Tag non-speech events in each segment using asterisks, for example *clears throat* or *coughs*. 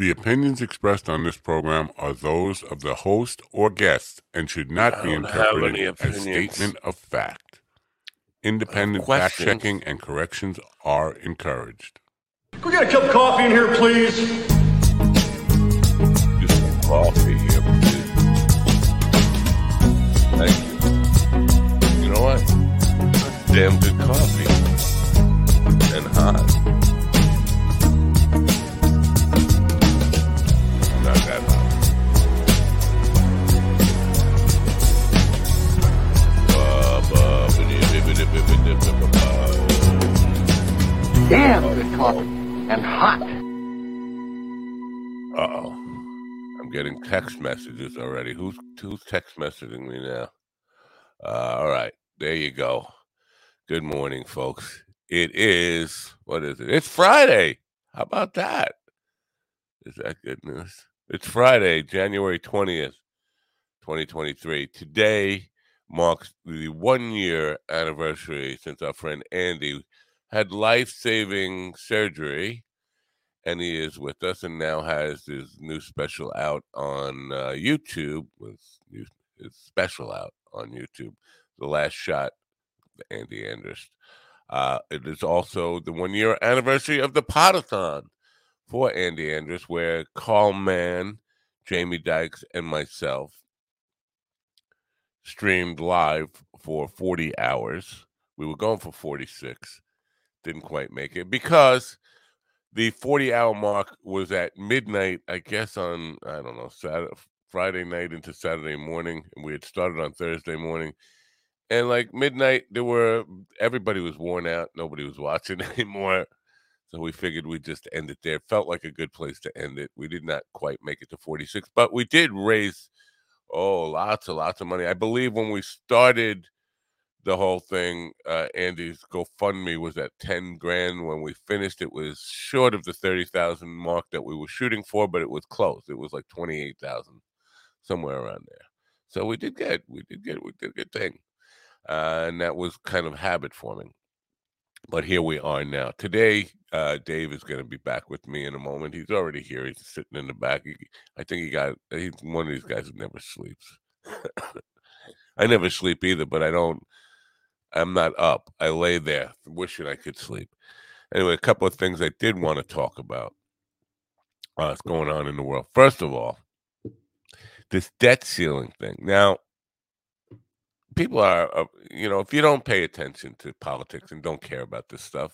The opinions expressed on this program are those of the host or guest and should not be interpreted as opinions. statement of fact. Independent fact checking and corrections are encouraged. Can we get a cup of coffee in here, please? Just some coffee here, please. Thank you. You know what? That's damn good coffee. And hot. Damn good coffee and hot. Uh oh. I'm getting text messages already. Who's who's text messaging me now? Uh, all right, there you go. Good morning, folks. It is what is it? It's Friday. How about that? Is that good news? It's Friday, January 20th, 2023. Today marks the one year anniversary since our friend Andy had life saving surgery and he is with us and now has his new special out on uh, YouTube. New, his special out on YouTube, the last shot, Andy Andrist. Uh, it is also the one year anniversary of the Potathon for Andy Andrist, where Carl Mann, Jamie Dykes, and myself streamed live for 40 hours. We were going for 46, didn't quite make it because the 40 hour mark was at midnight, I guess, on, I don't know, Saturday, Friday night into Saturday morning. And we had started on Thursday morning. And like midnight, there were, everybody was worn out. Nobody was watching *laughs* anymore. So we figured we'd just end it there. Felt like a good place to end it. We did not quite make it to 46, but we did raise, oh, lots and lots of money. I believe when we started the whole thing, uh, Andy's GoFundMe was at 10 grand. When we finished, it was short of the 30,000 mark that we were shooting for, but it was close. It was like 28,000, somewhere around there. So we did get, we did get, we did a good thing. Uh, and that was kind of habit forming. But here we are now. Today, uh, Dave is going to be back with me in a moment. He's already here. He's sitting in the back. He, I think he got, he's one of these guys who never sleeps. *coughs* I never sleep either, but I don't, I'm not up. I lay there wishing I could sleep. Anyway, a couple of things I did want to talk about. Uh, what's going on in the world? First of all, this debt ceiling thing. Now, people are, uh, you know, if you don't pay attention to politics and don't care about this stuff,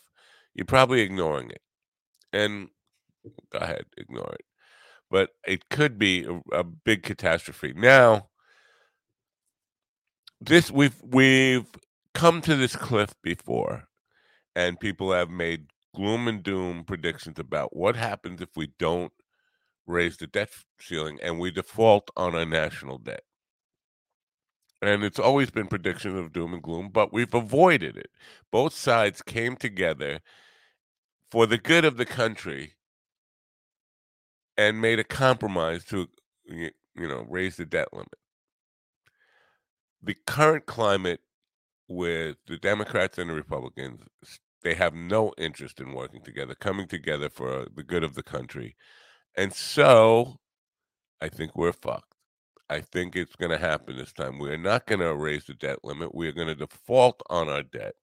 you're probably ignoring it. And go ahead, ignore it. But it could be a, a big catastrophe. Now, this we've we've come to this cliff before, and people have made gloom and doom predictions about what happens if we don't raise the debt ceiling and we default on our national debt. And it's always been predictions of doom and gloom, but we've avoided it. Both sides came together for the good of the country and made a compromise to you know raise the debt limit. The current climate with the Democrats and the Republicans, they have no interest in working together, coming together for the good of the country. And so I think we're fucked. I think it's going to happen this time. We're not going to raise the debt limit. We're going to default on our debt.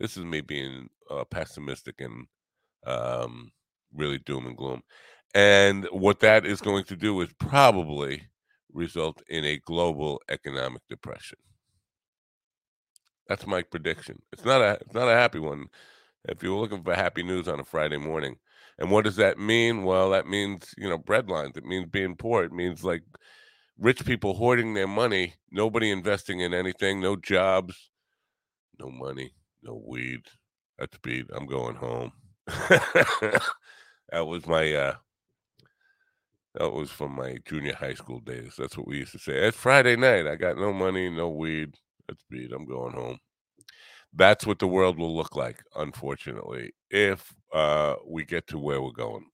This is me being uh, pessimistic and um, really doom and gloom. And what that is going to do is probably result in a global economic depression. That's my prediction. It's not a it's not a happy one. If you're looking for happy news on a Friday morning, and what does that mean? Well, that means you know breadlines. It means being poor. It means like rich people hoarding their money, nobody investing in anything, no jobs, no money, no weed. That's beat. I'm going home. *laughs* that was my uh that was from my junior high school days. That's what we used to say. It's Friday night. I got no money, no weed. That's beat. I'm going home. That's what the world will look like, unfortunately, if uh, we get to where we're going.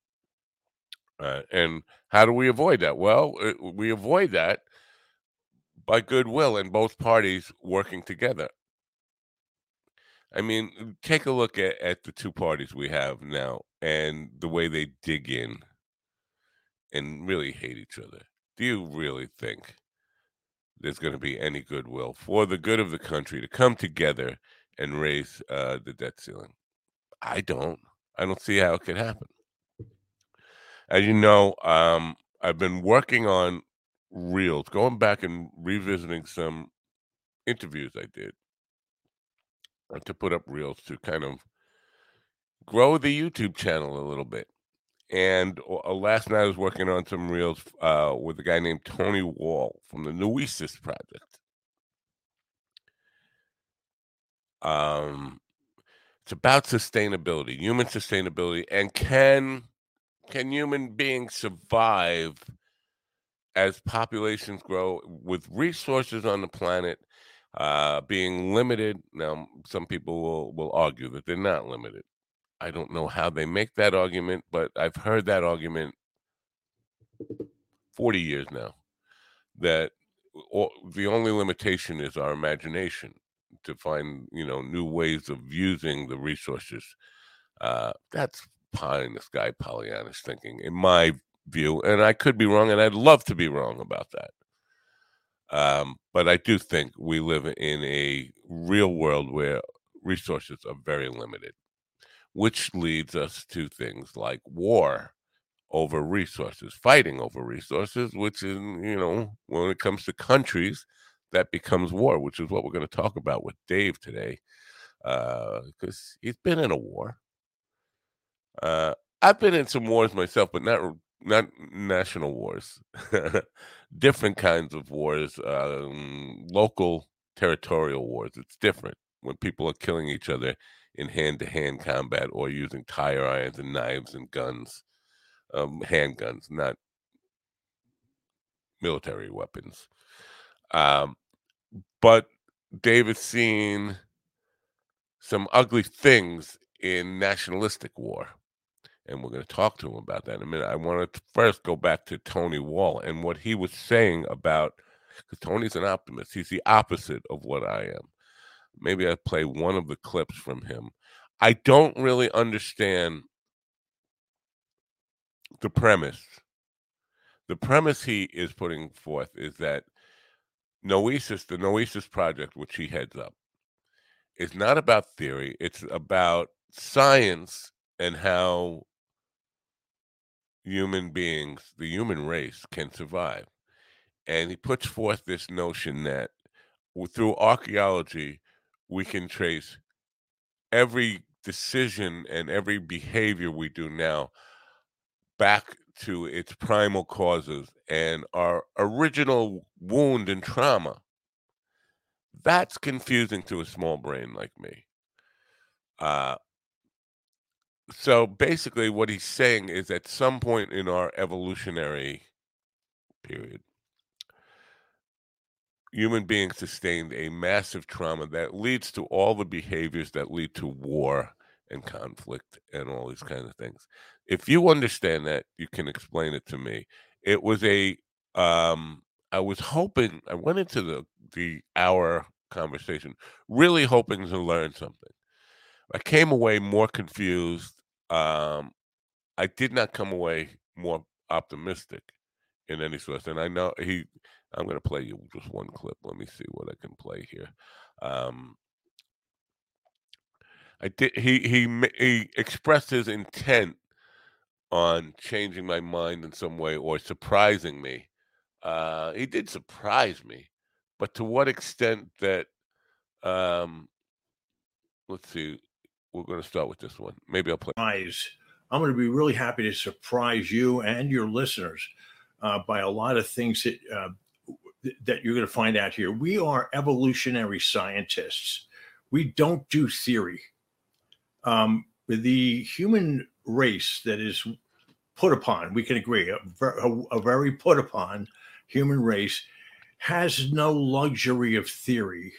Uh, and how do we avoid that? Well, uh, we avoid that by goodwill and both parties working together. I mean, take a look at, at the two parties we have now and the way they dig in. and really hate each other, do you really think there's going to be any goodwill for the good of the country to come together and raise uh, the debt ceiling? I don't. I don't see how it could happen. As you know, um, I've been working on reels, going back and revisiting some interviews I did uh, to put up reels to kind of grow the YouTube channel a little bit. And uh, last night I was working on some reels uh, with a guy named Tony Wall from the Noesis Project. Um, it's about sustainability, human sustainability, and can can human beings survive as populations grow with resources on the planet uh, being limited? Now, some people will will argue that they're not limited. I don't know how they make that argument, but I've heard that argument 40 years now that the only limitation is our imagination to find, you know, new ways of using the resources. Uh, that's pie in the sky Pollyannish thinking, in my view. And I could be wrong, and I'd love to be wrong about that. Um, but I do think we live in a real world where resources are very limited which leads us to things like war over resources, fighting over resources, which is, you know, when it comes to countries, that becomes war, which is what we're going to talk about with Dave today, because uh, he's been in a war. Uh, I've been in some wars myself, but not not national wars, *laughs* different kinds of wars, um, local territorial wars. It's different when people are killing each other in hand-to-hand combat or using tire irons and knives and guns, um, handguns, not military weapons. Um, but David's seen some ugly things in nationalistic war. And we're going to talk to him about that in a minute. I want to first go back to Tony Wall and what he was saying about, because Tony's an optimist. He's the opposite of what I am maybe I play one of the clips from him. I don't really understand the premise. The premise he is putting forth is that Noesis, the Noesis project, which he heads up, is not about theory. It's about science and how human beings, the human race, can survive. And he puts forth this notion that through archaeology, we can trace every decision and every behavior we do now back to its primal causes and our original wound and trauma. That's confusing to a small brain like me. Uh, so basically, what he's saying is at some point in our evolutionary period, human beings sustained a massive trauma that leads to all the behaviors that lead to war and conflict and all these kinds of things. If you understand that, you can explain it to me. It was a um I was hoping I went into the the hour conversation really hoping to learn something. I came away more confused. Um I did not come away more optimistic in any sort. And I know he I'm going to play you just one clip. Let me see what I can play here. Um, I did. He he he expressed his intent on changing my mind in some way or surprising me. Uh, he did surprise me, but to what extent that? Um, let's see. We're going to start with this one. Maybe I'll play. I'm going to be really happy to surprise you and your listeners uh, by a lot of things that uh, that you're going to find out here. We are evolutionary scientists. We don't do theory. Um, the human race that is put upon, we can agree, a, a, a very put upon human race has no luxury of theory,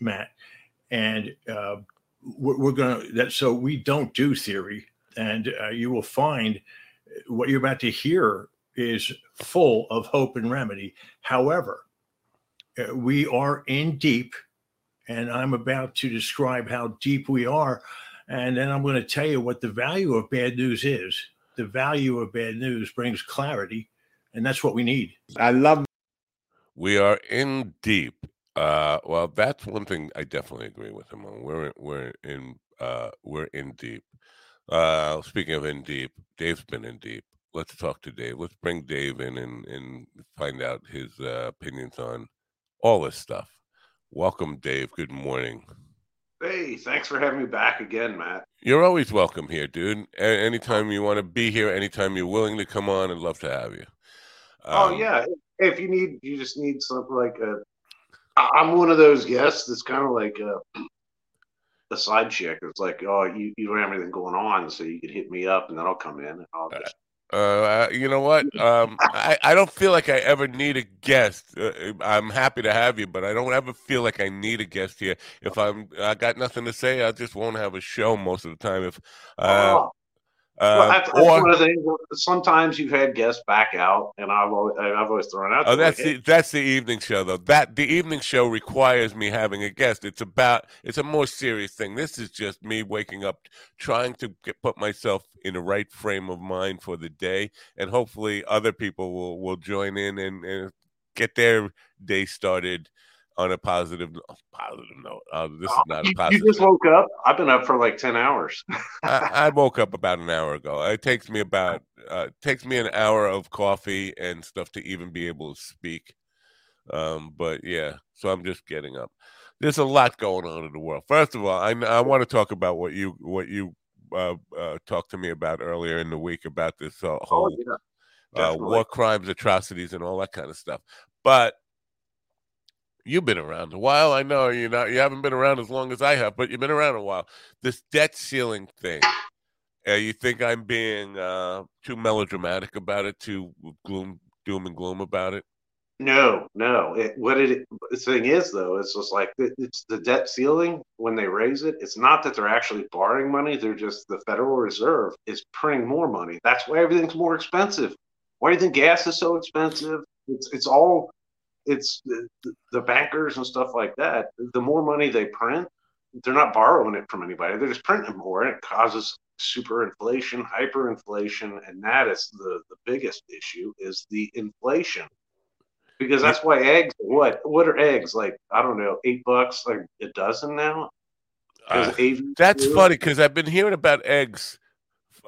Matt. And uh, we're, we're going to that. So we don't do theory, and uh, you will find what you're about to hear is full of hope and remedy. However, uh, we are in deep, and I'm about to describe how deep we are. And then I'm going to tell you what the value of bad news is. the value of bad news brings clarity, and that's what we need. I love. We are in deep. Uh, well, that's one thing I definitely agree with him on. We're we're in uh, we're in deep. Uh, speaking of in deep, Dave's been in deep. Let's talk to Dave. Let's bring Dave in and, and find out his uh, opinions on all this stuff. Welcome, Dave. Good morning. Hey, thanks for having me back again, Matt. You're always welcome here, dude. A- anytime you want to be here, anytime you're willing to come on, I'd love to have you. oh Um, yeah, if you need, you just need something like a. I'm one of those guests that's kind of like a, *clears throat* a side chick. It's like, oh, you, you don't have anything going on, so you can hit me up, and then I'll come in. And I'll just, Uh, you know what? Um, I, I don't feel like I ever need a guest. Uh, I'm happy to have you, but I don't ever feel like I need a guest here. If I'm, I got nothing to say, I just won't have a show most of the time. If, uh, oh, well, uh, that's, that's or one of the things. Sometimes you've had guests back out, and I've always, I've always thrown out. oh, that's the that's the evening show though. That the evening show requires me having a guest. It's about it's a more serious thing. This is just me waking up, trying to get, put myself in the right frame of mind for the day, and hopefully other people will will join in and, and get their day started on a positive positive note. Uh, this is not a positive. you just woke up. I've been up for like ten hours. I, I woke up about an hour ago. It takes me about uh, takes me an hour of coffee and stuff to even be able to speak. Um, but yeah, so I'm just getting up. There's a lot going on in the world. First of all, I I want to talk about what you what you uh, uh, talked to me about earlier in the week about this uh, Oh, whole yeah. uh, war crimes, atrocities, and all that kind of stuff. But you've been around a while. I know you're not. You haven't been around as long as I have, but you've been around a while. This debt ceiling thing. Uh, you think I'm being uh, too melodramatic about it, too gloom, doom and gloom about it? No, no. It, what it the thing is though, it's just like it, it's the debt ceiling when they raise it. It's not that they're actually borrowing money; they're just the Federal Reserve is printing more money. That's why everything's more expensive. Why do you think gas is so expensive? It's it's all it's the, the bankers and stuff like that. The more money they print, they're not borrowing it from anybody. They're just printing more, and it causes super inflation, hyperinflation, and that is the the biggest issue is the inflation because that's why eggs what what are eggs like i don't know eight bucks like a dozen now. Uh, That's flu- funny because I've been hearing about eggs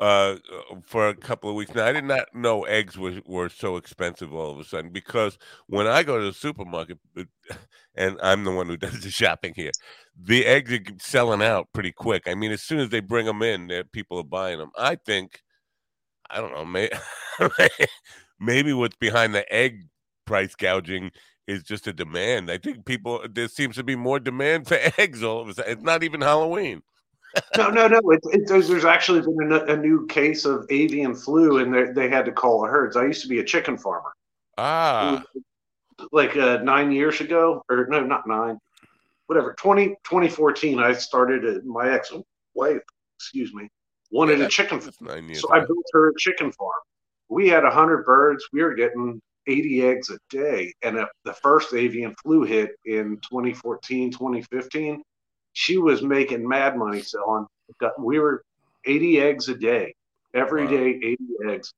uh, for a couple of weeks now. I did not know eggs were, were so expensive all of a sudden because when I go to the supermarket, *laughs* and I'm the one who *laughs* does the shopping here, the eggs are selling out pretty quick. I mean, as soon as they bring them in, people are buying them. I think, I don't know, may, *laughs* maybe what's behind the egg price gouging is just a demand. I think people there seems to be more demand for *laughs* eggs all of a sudden. It's not even Halloween. no no no it, it, there's, there's actually been a, a new case of avian flu and they, they had to call the herds i used to be a chicken farmer Ah, like uh, nine years ago or no not nine whatever 20 2014 i started a, my ex-wife excuse me wanted Yeah, a chicken years So I built her a chicken farm. We had 100 birds. We were getting 80 eggs a day. And the first avian flu hit in 2014, 2015, she was making mad money selling. We were 80 eggs a day, every Wow. day, 80 eggs.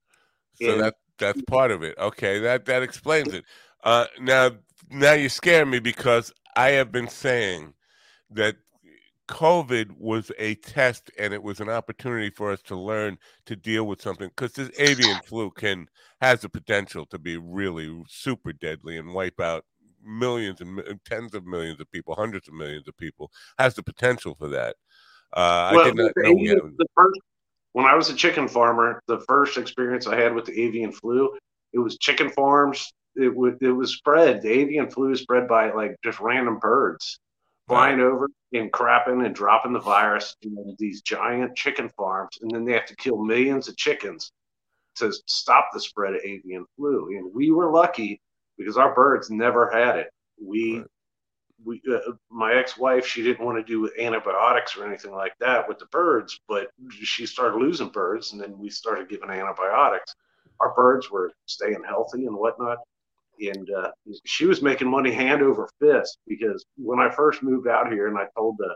So And- that that's part of it. Okay, that that explains it. Uh, now now you scare me because I have been saying that COVID was a test and it was an opportunity for us to learn to deal with something because this avian *laughs* flu can has the potential to be really super deadly and wipe out millions and tens of millions of people, hundreds of millions of people. Has the potential for that. Uh, I did not the know avian- had. the first, when I was a chicken farmer, the first experience I had with the avian flu, it was chicken farms. It was it was spread. The avian flu is spread by like just random birds flying over and crapping and dropping the virus in these giant chicken farms, and then they have to kill millions of chickens to stop the spread of avian flu. And we were lucky because our birds never had it. We Right. we uh, my ex-wife she didn't want to do antibiotics or anything like that with the birds but she started losing birds and then we started giving antibiotics our birds were staying healthy and whatnot and uh, she was making money hand over fist because when i first moved out here and i told the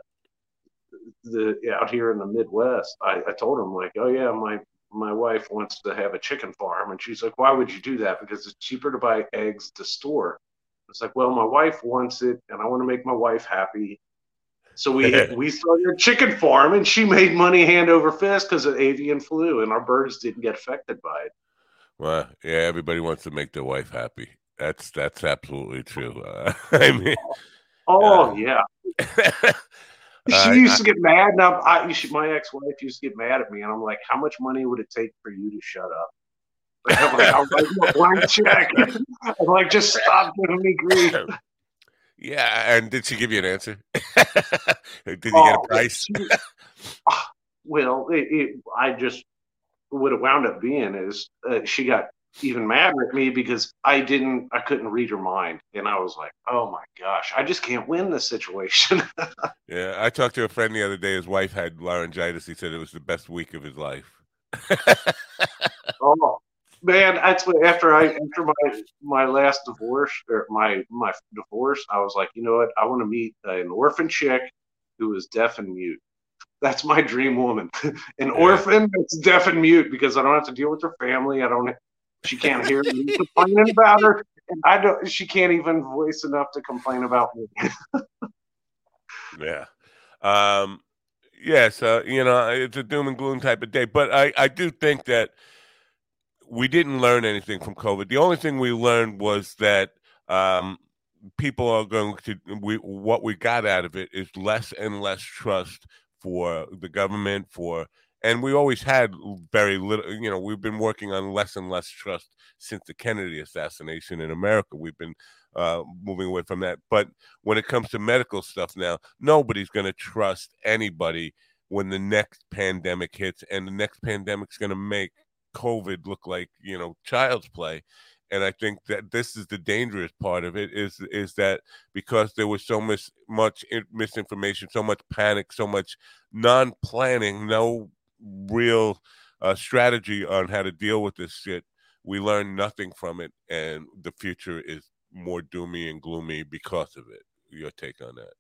the out here in the midwest i, I told him like oh yeah my my wife wants to have a chicken farm, and she's like, "Why would you do that? Because it's cheaper to buy eggs to store." It's like, well, my wife wants it, and I want to make my wife happy. So we *laughs* we started a chicken farm, and she made money hand over fist because of avian flu, and our birds didn't get affected by it. Well, yeah, everybody wants to make their wife happy. That's that's absolutely true. *laughs* Uh, *laughs* I mean, oh uh, yeah. *laughs* she used to get mad. Now, I, she, my ex-wife used to get mad at me, and I'm like, "How much money would it take for you to shut up?" Like, I'm like, "I'll write you a blank check." I'm like, "Just stop giving me grief." yeah, and did she give you an answer? did you get a Oh, price? she- Ah, well, it, it, I just what it wound up being is uh, she got even madder at me because I didn't, I couldn't read her mind, and I was like, "Oh my gosh, I just can't win this situation." *laughs* Yeah, I talked to a friend the other day. His wife had laryngitis. He said it was the best week of his life. *laughs* oh man, that's what after I after my my last divorce or my my divorce, I was like, you know what? I want to meet an orphan chick who is deaf and mute. That's my dream woman. *laughs* An orphan that's deaf and mute because I don't have to deal with her family. I don't. She can't hear me complaining about her, and I don't. She can't even voice enough to complain about me. *laughs* Yeah. Um, yes, uh, you know, it's a doom and gloom type of day. But I, I do think that we didn't learn anything from COVID. The only thing we learned was that um, people are going to, we, what we got out of it is less and less trust for the government, for, and we always had very little, you know, we've been working on less and less trust since the Kennedy assassination in America. We've been uh, moving away from that. But when it comes to medical stuff now, nobody's going to trust anybody when the next pandemic hits, and the next pandemic's going to make COVID look like you know child's play. And I think that this is the dangerous part of it is is that because there was so much much in- misinformation, so much panic, so much non-planning, no real uh, strategy on how to deal with this shit. We learn nothing from it, and the future is more doomy and gloomy because of it. Your take on that?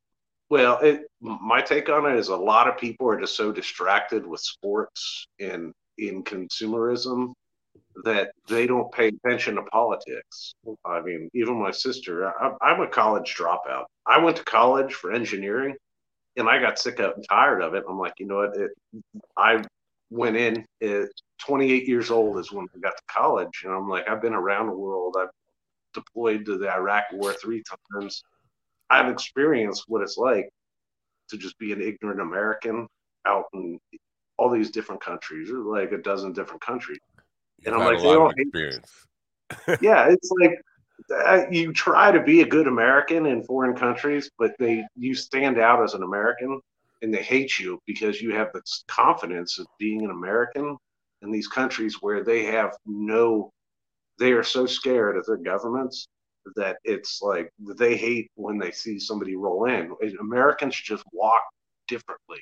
Well, it, my take on it is a lot of people are just so distracted with sports and in consumerism that they don't pay attention to politics. I mean, even my sister, I, I'm a college dropout. I went to college for engineering and I got sick of and tired of it. I'm like, you know what? It, I went in at 28 years old is when I got to college. And I'm like, I've been around the world. I've deployed to the Iraq war three times. I've experienced what it's like to just be an ignorant American out in all these different countries, like a dozen different countries. And You've I'm like, they all of hate- experience. *laughs* yeah, it's like uh, you try to be a good American in foreign countries, but they you stand out as an American, and they hate you because you have this confidence of being an American in these countries where they have no, they are so scared of their governments that it's like they hate when they see somebody roll in. Americans just walk differently.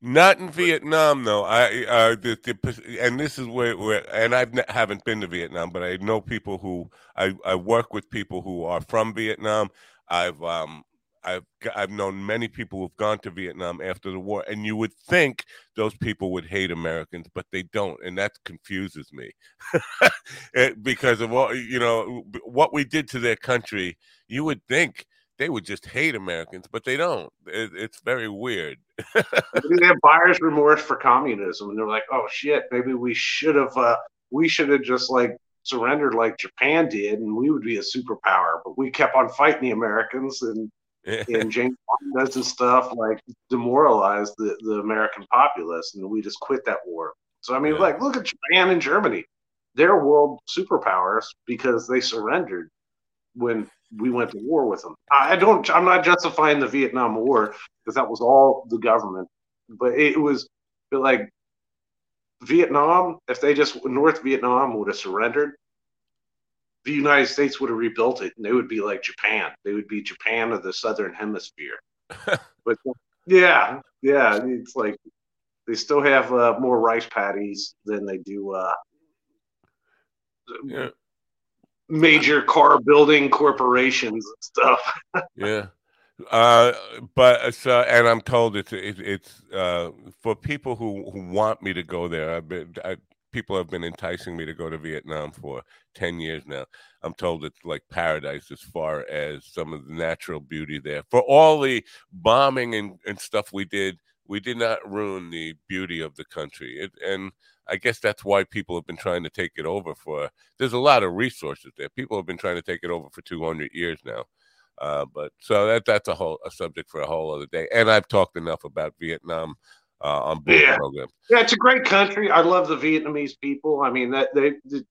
Not in Vietnam, though. I uh, the, the and this is where, where and I haven't been to Vietnam, but I know people who I, I work with people who are from Vietnam. I've um I've I've known many people who've gone to Vietnam after the war, and you would think those people would hate Americans, but they don't, and that confuses me *laughs* It- because of all you know what we did to their country. You would think they would just hate Americans, but they don't. It, it's very weird. They have buyer's remorse for communism, and they're like, "Oh shit, maybe we should have, uh, we should have just like surrendered like Japan did, and we would be a superpower." But we kept on fighting the Americans, and and Jane Fonda does and stuff like demoralize the the American populace, and we just quit that war. So I mean, Yeah. like, look at Japan and Germany; they're world superpowers because they surrendered when we went to war with them. I don't. I'm not justifying the Vietnam War because that was all the government, but it was but like Vietnam. If they just North Vietnam would have surrendered, the United States would have rebuilt it, and they would be like Japan. They would be Japan of the Southern Hemisphere. *laughs* but yeah, yeah, it's like they still have uh, more rice paddies than they do uh, Yeah. major car building corporations and stuff. *laughs* yeah uh but it's uh, and i'm told it's it, it's uh for people who who want me to go there i've been I, people have been enticing me to go to Vietnam for 10 years now. I'm told it's like paradise as far as some of the natural beauty there. For all the bombing and, and stuff we did, we did not ruin the beauty of the country. It, and I guess that's why people have been trying to take it over for. There's a lot of resources there. People have been trying to take it over for 200 years now. Uh, but so that that's a whole a subject for a whole other day. And I've talked enough about Vietnam uh, on both Yeah. programs. Yeah, it's a great country. I love the Vietnamese people. I mean, that they, they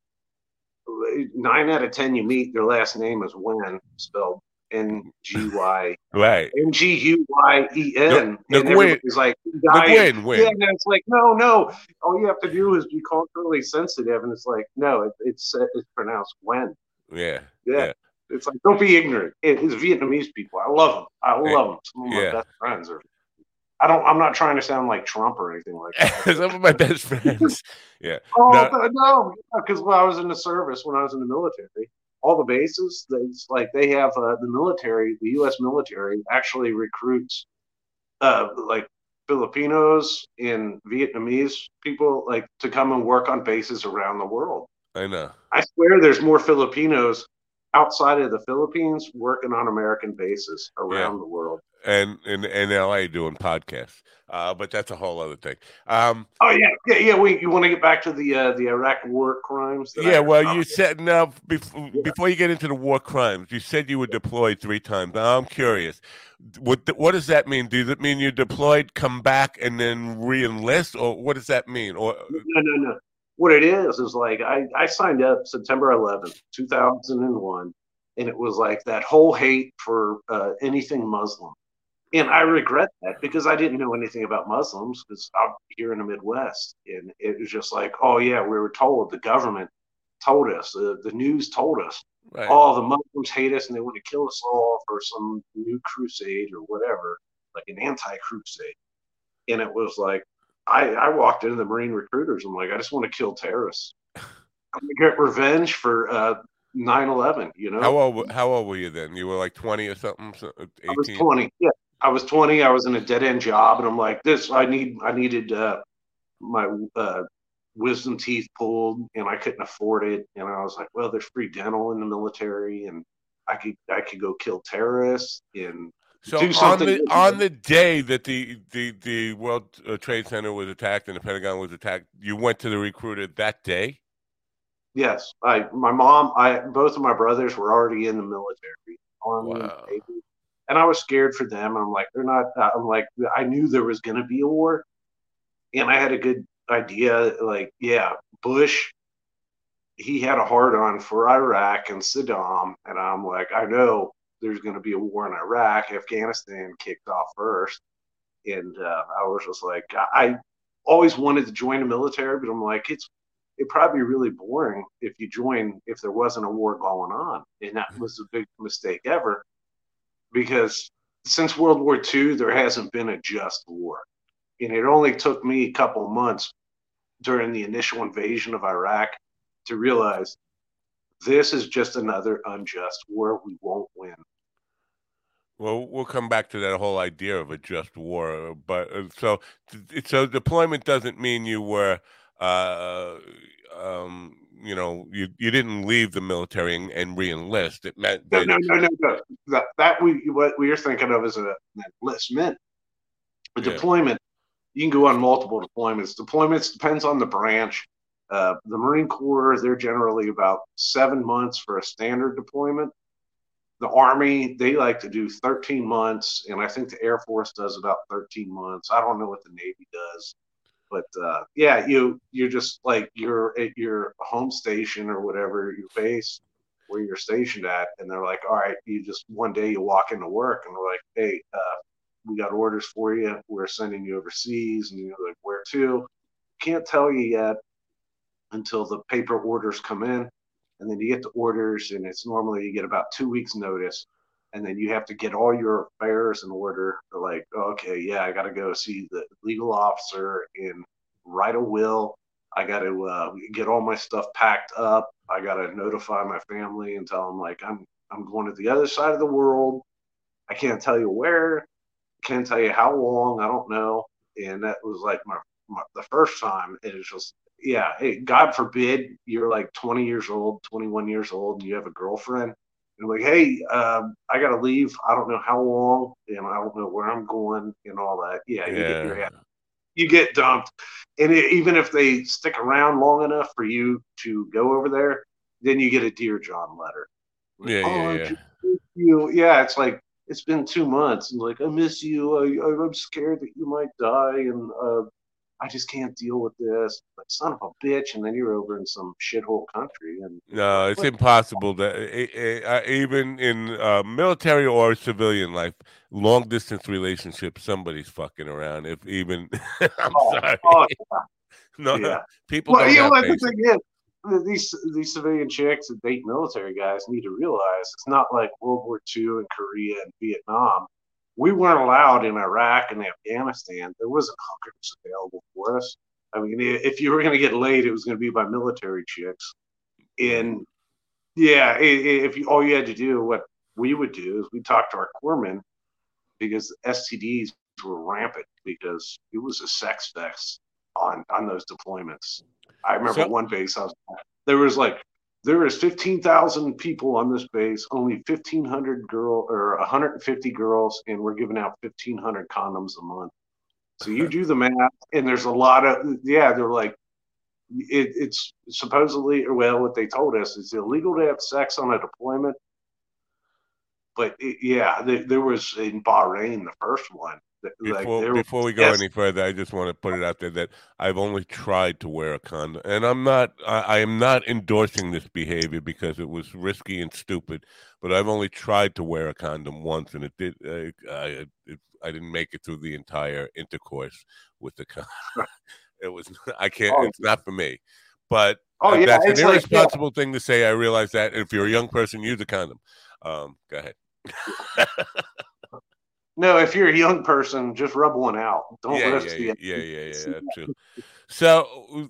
nine out of ten you meet, their last name is Nguyen, spelled N G Y Right. N G U Y E N, and Nguyen. everybody's like, "Guy, win, win. Yeah, and it's like, no, no. All you have to do is be culturally sensitive, and it's like, no, it, it's it's pronounced Nguyen. Yeah. Yeah. Yeah. It's like, don't be ignorant. It's Vietnamese people. I love them. I Yeah. love them. Some of my Yeah. best friends are. I don't. I'm not trying to sound like Trump or anything like that. *laughs* Some of my best friends. *laughs* Yeah. Oh No. no, no, because when I was in the service, when I was in the military, all the bases, they, it's like they have uh, the military, the U.S. military actually recruits, uh, like Filipinos and Vietnamese people, like to come and work on bases around the world. I know. I swear, there's more Filipinos outside of the Philippines working on American bases around the world. And in in LA doing podcasts. Uh, but that's a whole other thing. Um, Oh yeah, yeah, yeah. Wait, you want to get back to the uh, the Iraq war crimes? that I- yeah, well, you said now before before you get into the war crimes, you said you were deployed three times. Now I'm curious, what what does that mean? Does it mean you're deployed, come back, and then re-enlist, or what does that mean? Or No, no, no. What it is is like I, I signed up September 11th, 2001, and it was like that whole hate for uh, anything Muslim. And I regret that because I didn't know anything about Muslims because I'm here in the Midwest. And it was just like, oh, yeah, we were told, the government told us, uh, the news told us, right, oh, the Muslims hate us and they want to kill us all for some new crusade or whatever, like an anti crusade. And it was like, I, I walked into the Marine recruiters. I'm like, I just want to kill terrorists. *laughs* I'm to get revenge for uh, 9 11, you know? how old how old were you then? You were like twenty or something, so- uh, I was 20. Yeah. I was 20. I was in a dead end job. And I'm like, this, I need, I needed uh, my uh, wisdom teeth pulled and I couldn't afford it. And I was like, well, there's free dental in the military and I could, I could go kill terrorists and So do on something the on the day that the the the World uh, Trade Center was attacked and the Pentagon was attacked, you went to the recruiter that day. Yes, I my mom, I both of my brothers were already in the military, army, Wow. navy, and I was scared for them. I'm like, they're not. uh, I'm like, I knew there was going to be a war, and I had a good idea. Like, yeah, Bush, he had a hard on for Iraq and Saddam, and I'm like, I know there's going to be a war in Iraq. Afghanistan kicked off first, and uh, I was just like, I always wanted to join the military, but I'm like, it's it'd probably be really boring if you join if there wasn't a war going on. And that was the big mistake ever because since World War II, there hasn't been a just war. And it only took me a couple months during the initial invasion of Iraq to realize this is just another unjust war. We won't win. Well, we'll come back to that whole idea of a just war, but uh, so so deployment doesn't mean you were, uh, um, you know, you you didn't leave the military and, and re-enlist. It meant No, that no, no, no, no. That, that we what we are thinking of as a, an enlistment. A Yeah. deployment, you can go on multiple deployments. Deployments depends on the branch. Uh, the Marine Corps, they're generally about seven months for a standard deployment. The Army, they like to do 13 months, and I think the Air Force does about 13 months. I don't know what the Navy does, but uh, yeah, you you're just like you're at your home station or whatever your base where you're stationed at, and they're like, all right, you just one day you walk into work and they're like, hey, uh, we got orders for you. We're sending you overseas, and you're like, where to? Can't tell you yet until the paper orders come in, and then you get the orders, and it's normally you get about two weeks notice, and then you have to get all your affairs in order. Like, okay, yeah, I got to go see the legal officer and write a will. I got to uh, get all my stuff packed up. I got to notify my family and tell them like I'm I'm going to the other side of the world. I can't tell you where, can't tell you how long. I don't know. And that was like my, my the first time. It was just yeah, hey, God forbid you're like 20 years old, 21 years old, and you have a girlfriend. And like, hey, um, I got to leave. I don't know how long, and I don't know where I'm going, and all that. Yeah, you get your Yeah. you get dumped. And it, even if they stick around long enough for you to go over there, then you get a Dear John letter. Like, Yeah, "Oh, yeah, yeah. You, yeah, it's like it's been two months, and like I miss you. I, I'm scared that you might die, and uh, I just can't deal with this. Like son of a bitch, and then you're over in some shithole country, and No, it's impossible that eh, eh, uh, even in uh, military or civilian life, long distance relationships, somebody's fucking around. If even, *laughs* I'm Oh, sorry, oh, *laughs* no, yeah. people Well, don't you know what the thing is, these these civilian chicks that date military guys need to realize it's not like World War II and Korea and Vietnam. We weren't allowed in Iraq and Afghanistan. There wasn't hookers available for us. I mean, if you were going to get laid, it was going to be by military chicks. And yeah, if you all you had to do, what we would do is we talk to our corpsmen because STDs were rampant because it was a sex fest on on those deployments. I remember So- one base I was there was like there was 15,000 people on this base, only 1,500 girl or 150 girls, and we're giving out 1,500 condoms a month. So you do the math, and there's a lot of yeah. They're like, it, it's supposedly or well, what they told us is illegal to have sex on a deployment. But it, yeah, there, there was in Bahrain the first one. Like, Before, before we go yes. any further, I just want to put it out there that I've only tried to wear a condom, and I'm not. I, I am not endorsing this behavior because it was risky and stupid. But I've only tried to wear a condom once, and it did. Uh, I, it, I didn't make it through the entire intercourse with the condom. *laughs* it was. *laughs* I can't. Oh. It's not for me. But Oh yeah, that's an like yeah, irresponsible thing to say. I realize that. If you're a young person, use a condom. Um, go ahead. *laughs* no. If you're a young person, just rub one out. Don't yeah, risk yeah, the yeah, yeah, yeah, yeah, true. So,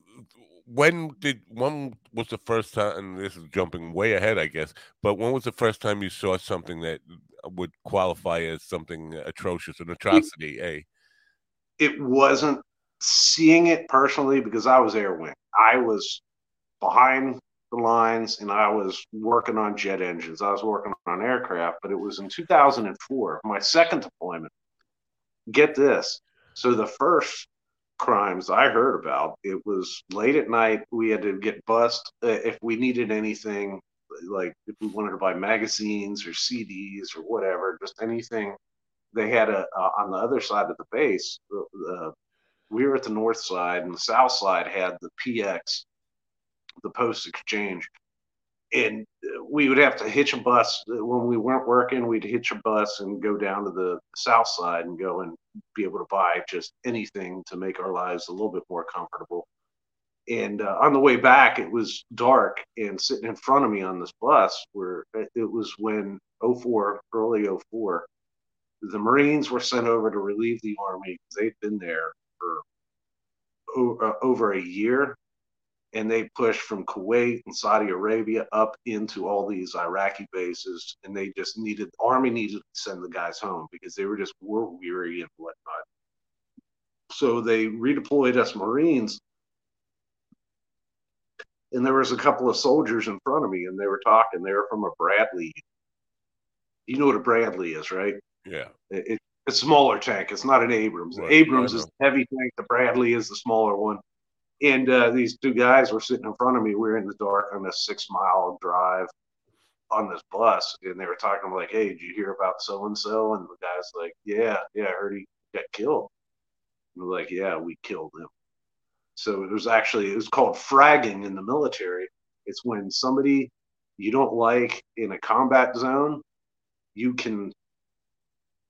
when did when was the first time? And this is jumping way ahead, I guess. But when was the first time you saw something that would qualify as something atrocious, an atrocity? Eh? it wasn't seeing it personally because I was air wing. I was behind the lines and I was working on jet engines. I was working on aircraft, but it was in 2004, my second deployment. Get this. So the first crimes I heard about, it was late at night. We had to get bussed uh, if we needed anything, like if we wanted to buy magazines or CDs or whatever, just anything they had a uh, on the other side of the base. The, the, we were at the north side, and the south side had the PX, the post exchange, and we would have to hitch a bus when we weren't working. We'd hitch a bus and go down to the south side and go and be able to buy just anything to make our lives a little bit more comfortable. And uh, on the way back, it was dark, and sitting in front of me on this bus, where it was when 04, early 04, the Marines were sent over to relieve the Army. They'd been there for uh, over a year, and they pushed from Kuwait and Saudi Arabia up into all these Iraqi bases, and they just needed the Army needed to send the guys home because they were just war weary and whatnot. So they redeployed us Marines, and there was a couple of soldiers in front of me, and they were talking. They were from a Bradley. You know what a Bradley is, right? Yeah, It, it, it's a smaller tank. It's not an Abrams. Right, Abrams is the heavy tank. The Bradley is the smaller one. And uh, these two guys were sitting in front of me. We were in the dark on a six mile drive on this bus, and they were talking like, "Hey, did you hear about so and so?" And the guy's like, "Yeah, yeah, I heard he got killed." And we're like, "Yeah, we killed him." So it was actually it was called fragging in the military. It's when somebody you don't like in a combat zone, you can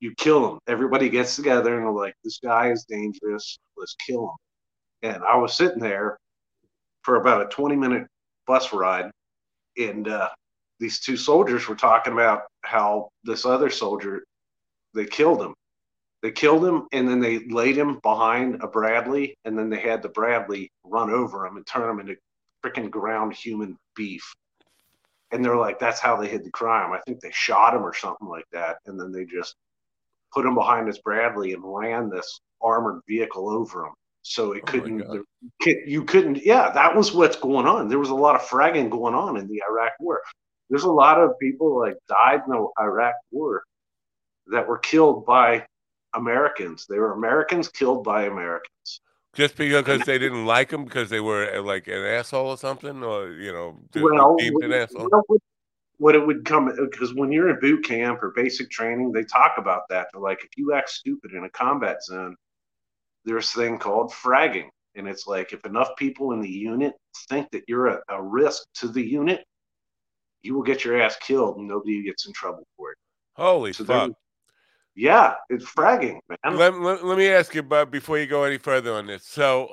you kill them. Everybody gets together and they're like, "This guy is dangerous. Let's kill him." And I was sitting there for about a twenty-minute bus ride, and uh, these two soldiers were talking about how this other soldier they killed him. They killed him, and then they laid him behind a Bradley, and then they had the Bradley run over him and turn him into freaking ground human beef. And they're like, "That's how they hid the crime." I think they shot him or something like that, and then they just put him behind this Bradley and ran this armored vehicle over him. So it Oh couldn't. You couldn't. Yeah, that was what's going on. There was a lot of fragging going on in the Iraq War. There's a lot of people like died in the Iraq War that were killed by Americans. They were Americans killed by Americans. Just because they didn't like them because they were like an asshole or something, or you know, well, an asshole. what it would come because when you're in boot camp or basic training, they talk about that. They're like, if you act stupid in a combat zone, there's a thing called fragging, and it's like if enough people in the unit think that you're a, a risk to the unit, you will get your ass killed, and nobody gets in trouble for it. Holy So fuck! Yeah, it's fragging, man. Let, let, let me ask you, Bob, before you go any further on this. So,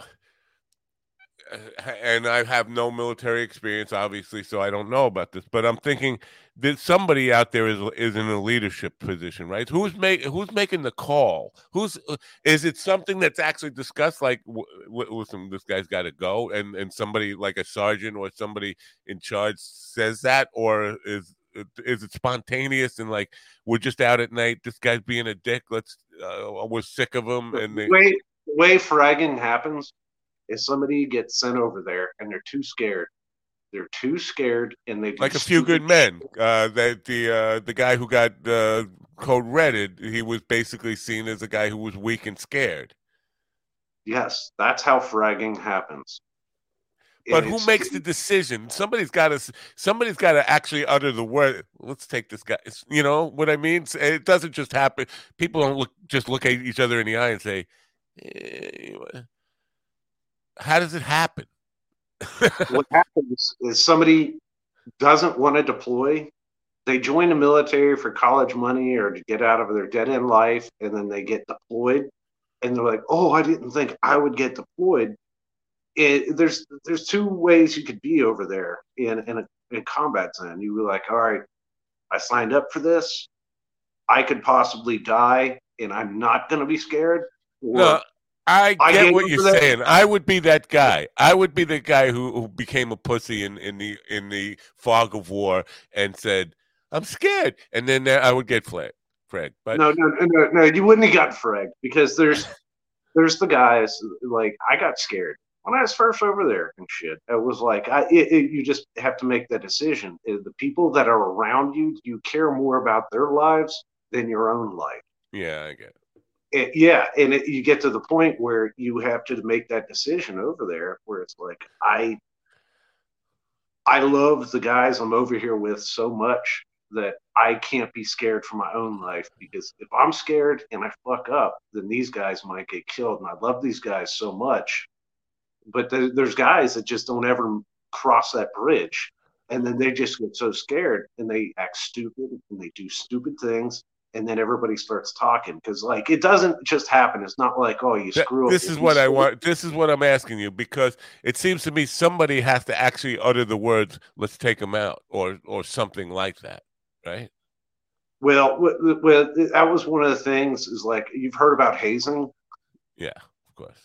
and I have no military experience, obviously, so I don't know about this. But I'm thinking that somebody out there is is in a leadership position, right? Who's who's making the call? Who's is it something that's actually discussed? Like, w- w- listen, this guy's got to go, and and somebody like a sergeant or somebody in charge says that, or is is it spontaneous and like we're just out at night? This guy's being a dick. Let's uh, we're sick of him, and they, the way way fragging happens is somebody gets sent over there and they're too scared. They're too scared, and they like a few good men. Uh, that the uh, the guy who got uh, code redded, he was basically seen as a guy who was weak and scared. Yes, that's how fragging happens. But And who makes *laughs* the decision? Somebody's got to. Somebody's got to actually utter the word. Let's take this guy. It's- You know what I mean? It doesn't just happen. People don't look just look at each other in the eye and say, eh, "How does it happen?" *laughs* what happens is somebody doesn't want to deploy. They join the military for college money or to get out of their dead end life, and then they get deployed, and they're like, "Oh, I didn't think I would get deployed." It, there's there's two ways you could be over there in in a, in combat zone. You were like, "All right, I signed up for this. I could possibly die, and I'm not going to be scared." Or, No, I I get get what you you're that. saying. I would be that guy. I would be the guy who, who became a pussy in, in the in the fog of war and said, "I'm scared," and then I would get fragged. Fred, but no, no, no, no, you wouldn't have got fragged because there's *laughs* there's the guys like I got scared when I was first over there and shit. It was like I it, it, you just have to make that decision. Uh, The people that are around you, you care more about their lives than your own life. yeah, I get it. It, yeah, and it, you get to the point where you have to make that decision over there, where it's like I, I love the guys I'm over here with so much that I can't be scared for my own life because if I'm scared and I fuck up, then these guys might get killed, and I love these guys so much. But there, there's guys that just don't ever cross that bridge, and then they just get so scared and they act stupid and they do stupid things and then everybody starts talking because like it doesn't just happen it's not like oh you screw up this if is you what I up- want. This is what I'm asking you because it seems to me somebody has to actually utter the words, "Let's take them out," or or something like that, right? well w- w- well that was one of the things is like you've heard about hazing Yeah, of course.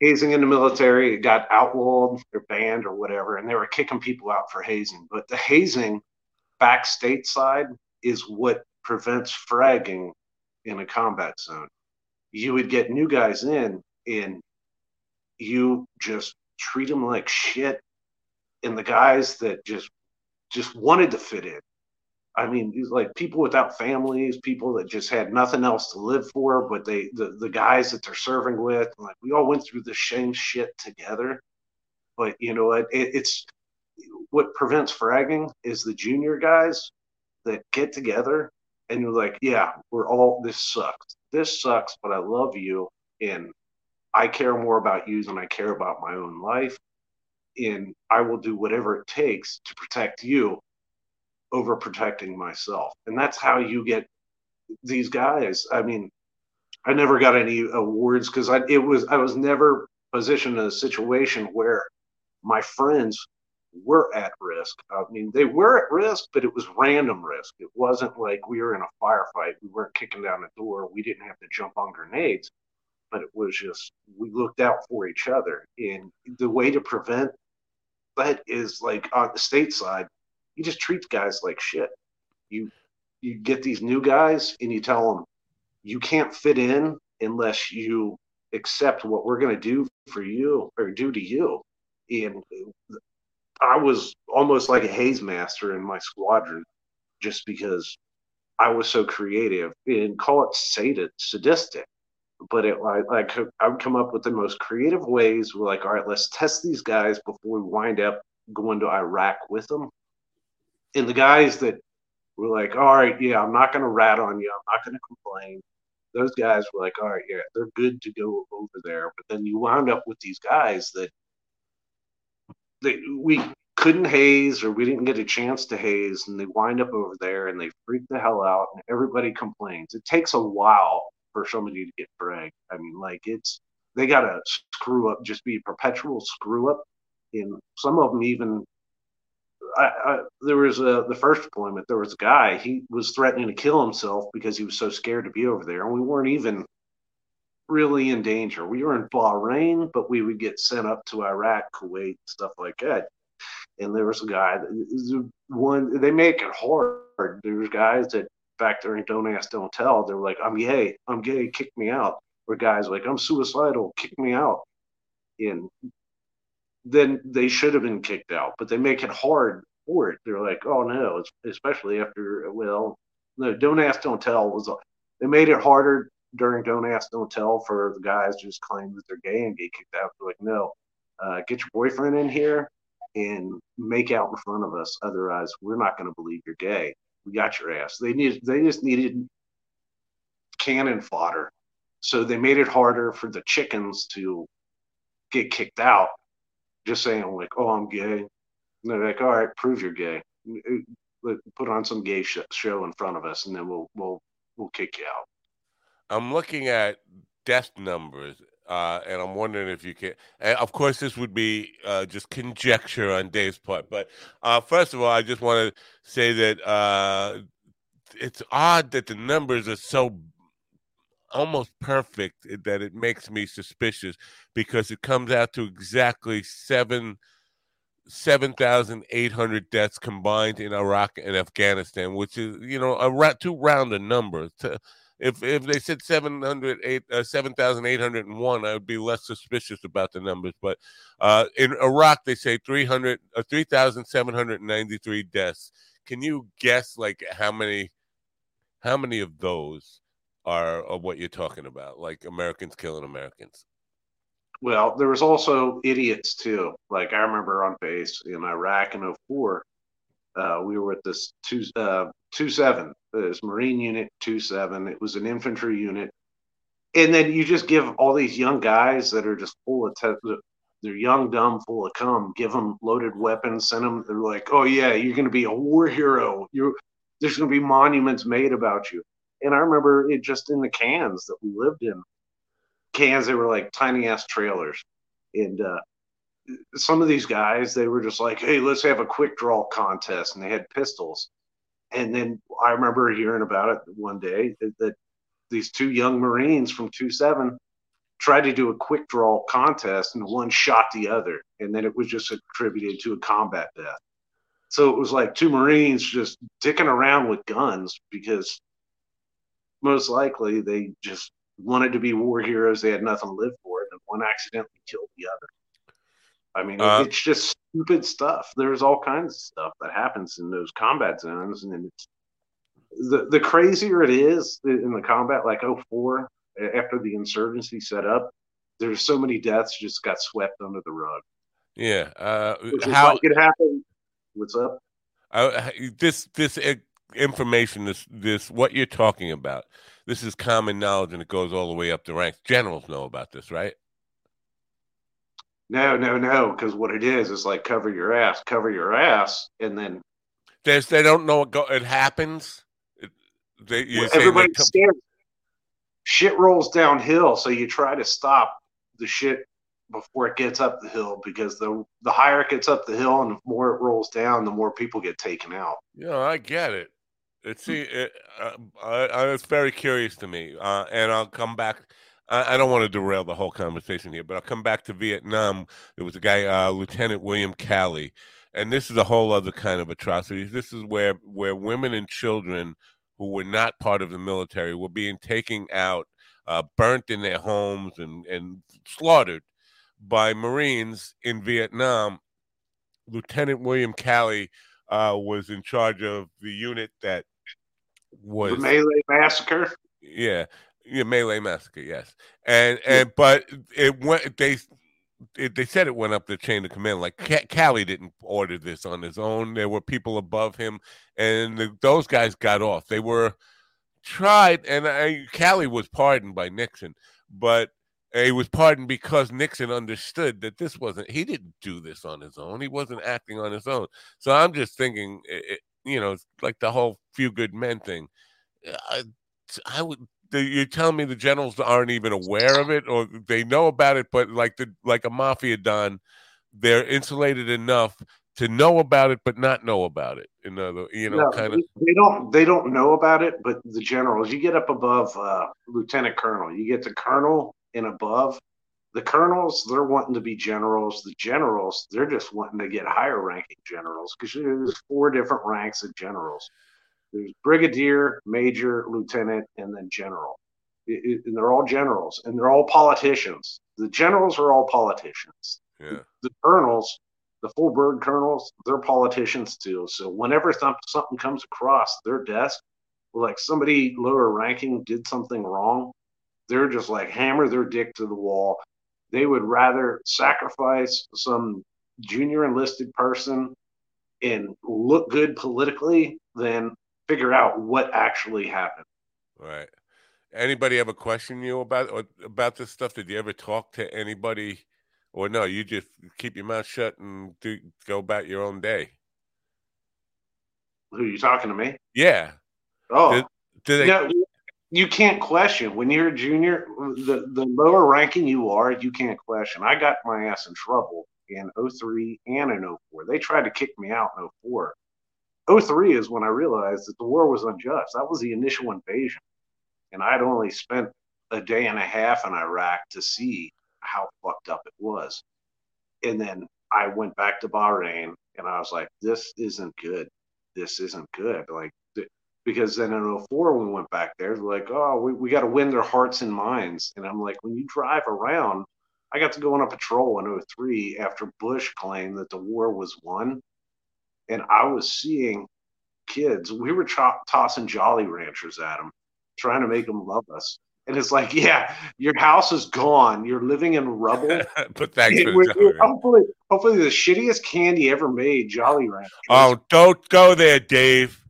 hazing in the military it got outlawed or banned or whatever and they were kicking people out for hazing but the hazing back stateside is what prevents fragging in a combat zone. You would get new guys in and you just treat them like shit. And the guys that just just wanted to fit in. I mean like people without families people that just had nothing else to live for but they the, the guys that they're serving with like we all went through the same shit together. But you know what it, it's what prevents fragging is the junior guys that get together and you're like yeah we're all this sucks. This sucks but i love you and i care more about you than i care about my own life and i will do whatever it takes to protect you over protecting myself. And that's how you get these guys. I mean i never got any awards because i it was i was never positioned in a situation where my friends were at risk. I mean they were at risk but it was random risk. It wasn't like we were in a firefight. We weren't kicking down a door. We didn't have to jump on grenades but it was just we looked out for each other. And the way to prevent that is like on the state side you just treat guys like shit. You you get these new guys and you tell them you can't fit in unless you accept what we're going to do for you or do to you. And I was almost like a haze master in my squadron just because I was so creative and call it sadist, sadistic. But it like, like I would come up with the most creative ways. We're like, all right, let's test these guys before we wind up going to Iraq with them. And the guys that were like, all right, yeah, I'm not going to rat on you. I'm not going to complain. Those guys were like, all right, yeah, they're good to go over there. But then you wound up with these guys that they, we couldn't haze or we didn't get a chance to haze and they wind up over there and they freak the hell out and everybody complains. It takes a while for somebody to get fragged. I mean, like it's they got to screw up, just be a perpetual screw up. And some of them even I, I, there was a, the first deployment. There was a guy. He was threatening to kill himself because he was so scared to be over there, and we weren't even really in danger. We were in Bahrain, but we would get sent up to Iraq, Kuwait, stuff like that. And there was a guy. That, one they make it hard. There's guys that, back during Don't Ask, Don't Tell, they were like, "I'm gay. I'm gay. Kick me out." Or guys like, "I'm suicidal. Kick me out." And then they should have been kicked out. But they make it hard for it. They're like, oh no, especially after well, no, don't ask, don't tell was they made it harder during don't ask, don't tell for the guys just claim that they're gay and get kicked out. They're like, no, uh, get your boyfriend in here and make out in front of us. Otherwise, we're not going to believe you're gay. We got your ass. They need, they just needed cannon fodder. So they made it harder for the chickens to get kicked out just saying like, "Oh, I'm gay." And they're like, "All right, prove you're gay. Put on some gay show in front of us, and then we'll we'll we'll kick you out." I'm looking at death numbers, uh, and I'm wondering if you can. of course, this would be uh, just conjecture on Dave's part, but uh, first of all, I just want to say that uh, it's odd that the numbers are so almost perfect that it makes me suspicious because it comes out to exactly seven seven thousand eight hundred deaths combined in Iraq and Afghanistan, which is you know a too round a number. To, if if they said 708 uh, 7801 i would be less suspicious about the numbers but uh, in iraq they say 300 uh, 3793 deaths can you guess like how many how many of those are, of what you're talking about, like Americans killing Americans. Well, there was also idiots too. Like I remember on base in Iraq in 04, uh, we were at this two uh, two seven, this Marine Unit two seven. It was an infantry unit, and then you just give all these young guys that are just full of te- they're young, dumb, full of cum. Give them loaded weapons, send them. They're like, oh yeah, you're going to be a war hero. You're there's going to be monuments made about you. And I remember it just in the cans that we lived in. Cans, they were like tiny ass trailers. And uh, some of these guys, they were just like, hey, let's have a quick draw contest. And they had pistols. And then I remember hearing about it one day that, that these two young Marines from 2 7 tried to do a quick draw contest and one shot the other. And then it was just attributed to a combat death. So it was like two Marines just dicking around with guns because most likely they just wanted to be war heroes. They had nothing to live for, and one accidentally killed the other. I mean, uh, it's just stupid stuff. There's all kinds of stuff that happens in those combat zones, and it's the the crazier it is in the combat, like 04, after the insurgency set up, there's so many deaths just got swept under the rug. Yeah, uh, how like it happened? What's up? Uh, this this information, this this what you're talking about. This is common knowledge, and it goes all the way up the ranks. Generals know about this, right? No, no, no. Because what it is is like cover your ass, cover your ass, and then There's, they don't know it. Go, it happens. It, they, well, everybody's come- scared. Shit rolls downhill, so you try to stop the shit before it gets up the hill because the the higher it gets up the hill and the more it rolls down, the more people get taken out. Yeah, I get it. It see, it, uh, I, I, it's very curious to me, uh, and I'll come back. I, I, don't want to derail the whole conversation here, but I'll come back to Vietnam. There was a guy, uh, Lieutenant William Calley, and this is a whole other kind of atrocity. This is where where women and children who were not part of the military were being taken out uh, burnt in their homes and, and slaughtered by Marines in Vietnam. Lieutenant William Calley uh, was in charge of the unit that was The My Lai Massacre. yeah, yeah, My Lai massacre, yes, and and but it went. They it, they said it went up the chain of command. Like Ca- Calley didn't order this on his own. There were people above him, and the, those guys got off. They were tried, and I, Calley was pardoned by Nixon, but eh, he was pardoned because Nixon understood that this wasn't. He didn't do this on his own. He wasn't acting on his own. So I'm just thinking, it, you know, it's like the whole few good men thing. I, I would. The, you're telling me the generals aren't even aware of it, or they know about it, but like the like a mafia don, they're insulated enough to know about it, but not know about it. In other, you know, No, kind of. they don't they don't know about it, but the generals, you get up above uh, lieutenant colonel, you get to colonel and above. The colonels, they're wanting to be generals. The generals, they're just wanting to get higher ranking generals because there's four different ranks of generals. There's brigadier, major, lieutenant, and then general. It- it- and they're all generals, and they're all politicians. The generals are all politicians Yeah. the colonels, the full bird colonels, they're politicians too. So whenever th- something comes across their desk, like somebody lower ranking did something wrong, they're just like hammer their dick to the wall. They would rather sacrifice some junior enlisted person and look good politically than figure out what actually happened. Right. Anybody ever question you about or, about this stuff? Did you ever talk to anybody, or no? You just keep your mouth shut and do go about your own day. Who are you talking to me? Yeah. Oh, Do they? No, you can't question when you're a junior. The the lower ranking you are, you can't question. I got my ass in trouble in 03 and in 04. They tried to kick me out in 04. 03 is when I realized that the war was unjust. That was the initial invasion, and I'd only spent a day and a half in Iraq to see how fucked up it was. And then I went back to Bahrain, and I was like, "This isn't good. This isn't good." Like because then in 04 when we went back there like oh we, we got to win their hearts and minds and i'm like when you drive around i got to go on a patrol in 03 after bush claimed that the war was won and i was seeing kids we were cho- tossing jolly ranchers at them trying to make them love us and it's like *laughs* yeah your house is gone you're living in rubble *laughs* but thanks for the we're- Jolly Rancher. hopefully, hopefully the shittiest candy ever made jolly ranchers Oh, don't go there, Dave.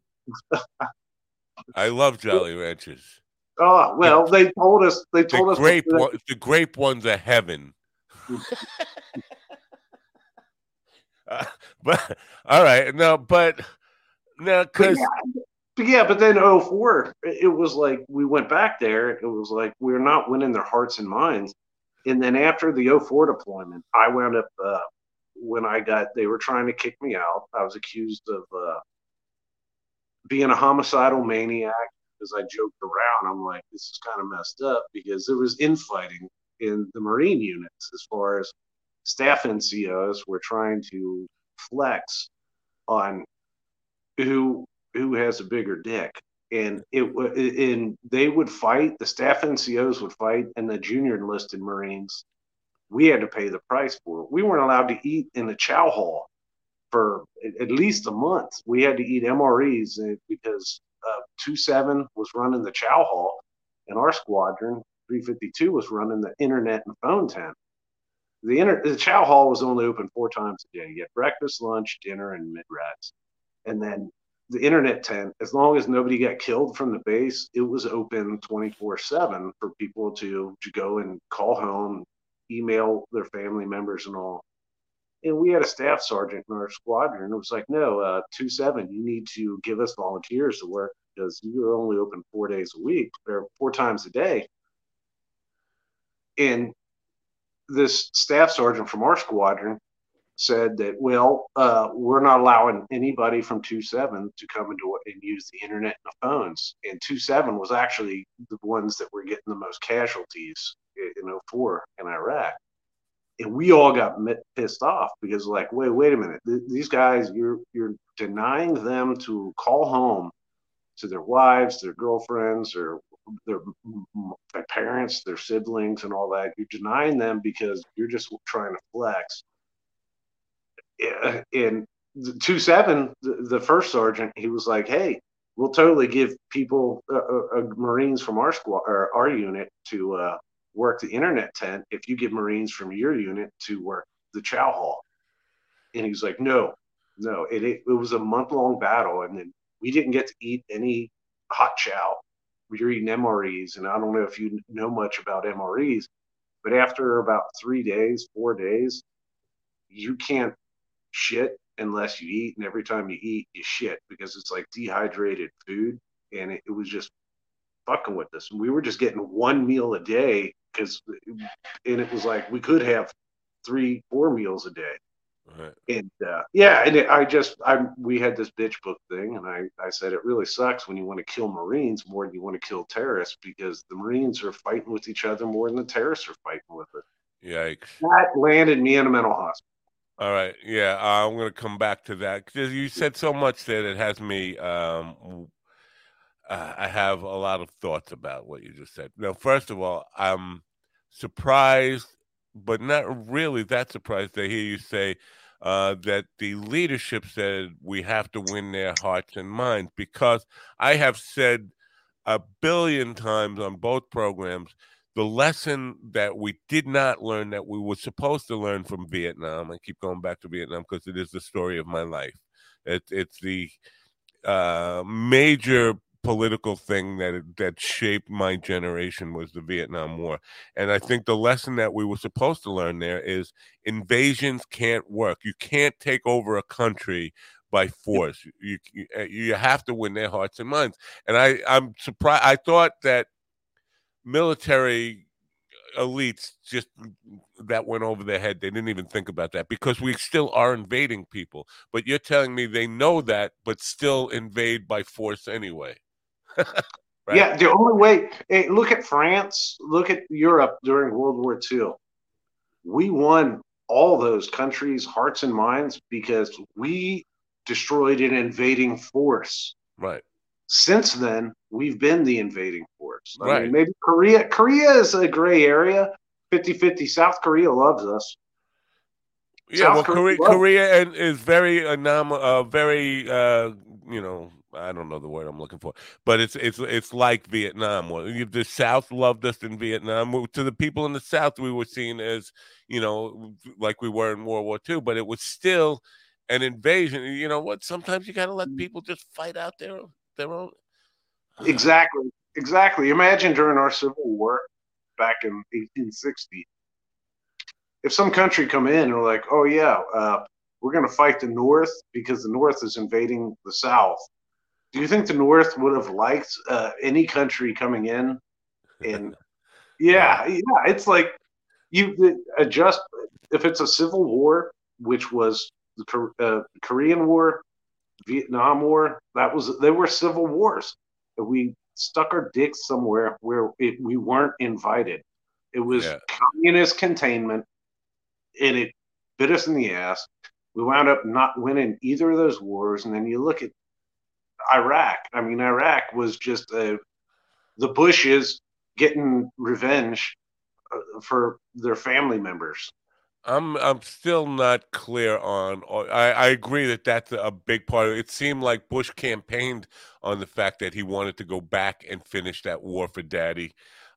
*laughs* I love Jolly Ranchers. oh well they told us they The told us grape, one, the grape ones are heaven. Uh, *laughs* but all right, no, but no, because yeah, but yeah, but then 04, it it was like we went back there. It was like we're not winning their hearts and minds. And then after the 04 deployment, I wound up uh, when I got they were trying to kick me out. I was accused of uh, being a homicidal maniac because I joked around. I'm like, this is kind of messed up because there was infighting in the Marine units as far as staff NCOs were trying to flex on who who has a bigger dick. And it and they would fight the staff ncos would fight and the junior enlisted marines we had to pay the price for it. We weren't allowed to eat in the chow hall for at- least a month. We had to eat mres uh, because uh, 27 was running the chow hall and our squadron 352 was running the internet and phone tent the inter- the chow hall was only open four times a day you had breakfast lunch dinner and mid-rats and then the internet tent, as long as nobody got killed from the base, it was open 24 7 for people to, to go and call home, email their family members and all. And we had a staff sergeant in our squadron. It was like, no, uh, 2 7, you need to give us volunteers to work because you're only open four days a week or four times a day. And this staff sergeant from our squadron said that, well, uh, we're not allowing anybody from 2-7 to come into and use the internet and the phones. And 2-7 was actually the ones that were getting the most casualties in 04 in Iraq. And we all got pissed off because, like, wait, wait a minute, Th- these guys, you're you're denying them to call home to their wives, their girlfriends, or their their parents, their siblings, and all that. You're denying them because you're just trying to flex. In two seven, the, first sergeant, he was like, "Hey, we'll totally give people, uh, uh, Marines from our squad or our unit to uh, work the internet tent if you give Marines from your unit to work the chow hall." And he's like, "No, no." It it, it was a month long battle, and then we didn't get to eat any hot chow. Were eating MREs, and I don't know if you know much about MREs, but after about three days, four days, you can't shit unless you eat, and every time you eat, you shit because it's like dehydrated food, and it, it was just fucking with us. And we were just getting one meal a day because, and it was like we could have three, four meals a day. Right. And uh, yeah, and it, I just I we had this bitch book thing, and I I said it really sucks when you want to kill Marines more than you want to kill terrorists because the Marines are fighting with each other more than the terrorists are fighting with it. Yikes! That landed me in a mental hospital. All right, yeah, I'm going to come back to that because you said so much there that has me. Um, uh, I have a lot of thoughts about what you just said. Now, first of all, I'm surprised, but not really that surprised to hear you say uh, that the leadership said we have to win their hearts and minds because I have said a billion times on both programs the lesson that we did not learn that we were supposed to learn from Vietnam. I keep going back to Vietnam because it is the story of my life. It, it's the uh, major political thing that that shaped my generation was the Vietnam War. And I think the lesson that we were supposed to learn there is invasions can't work. You can't take over a country by force. You you uh, have to win their hearts and minds. And I I'm surprised. I thought that military elites just that went over their head. They didn't even think about that because we still are invading people. But you're telling me they know that, but still invade by force anyway. *laughs* right? Yeah, the only way. Hey, look at France. Look at Europe during World War II. We won all those countries' hearts and minds because we destroyed an invading force. Right. Since then, we've been the invading force. I right. Mean, maybe Korea. Korea is a gray area. 50-50. South Korea loves us. Yeah, South well, Korea, Korea, Korea is very anom- uh, very uh, you know I don't know the word I'm looking for, but it's it's it's like Vietnam. The South loved us in Vietnam. To the people in the South, we were seen as you know like we were in World War II, but it was still an invasion. You know what? Sometimes you got to let people just fight out their their own. Exactly, exactly. Imagine during our Civil War back in 1860, if some country come in and like, "Oh yeah, uh, we're going to fight the North because the North is invading the South." Do you think the North would have liked uh, any country coming in? And *laughs* yeah, yeah, it's like you adjust if it's a civil war, which was the uh, Korean War, Vietnam War. That was they were civil wars. We stuck our dicks somewhere where it, we weren't invited. It was yeah. communist containment, and it bit us in the ass. We wound up not winning either of those wars. And then you look at Iraq. I mean, Iraq was just a, the Bushes getting revenge uh, for their family members. I'm I'm still not clear on. I, I agree that that's a big part of it. It seemed like Bush campaigned on the fact that he wanted to go back and finish that war for Daddy.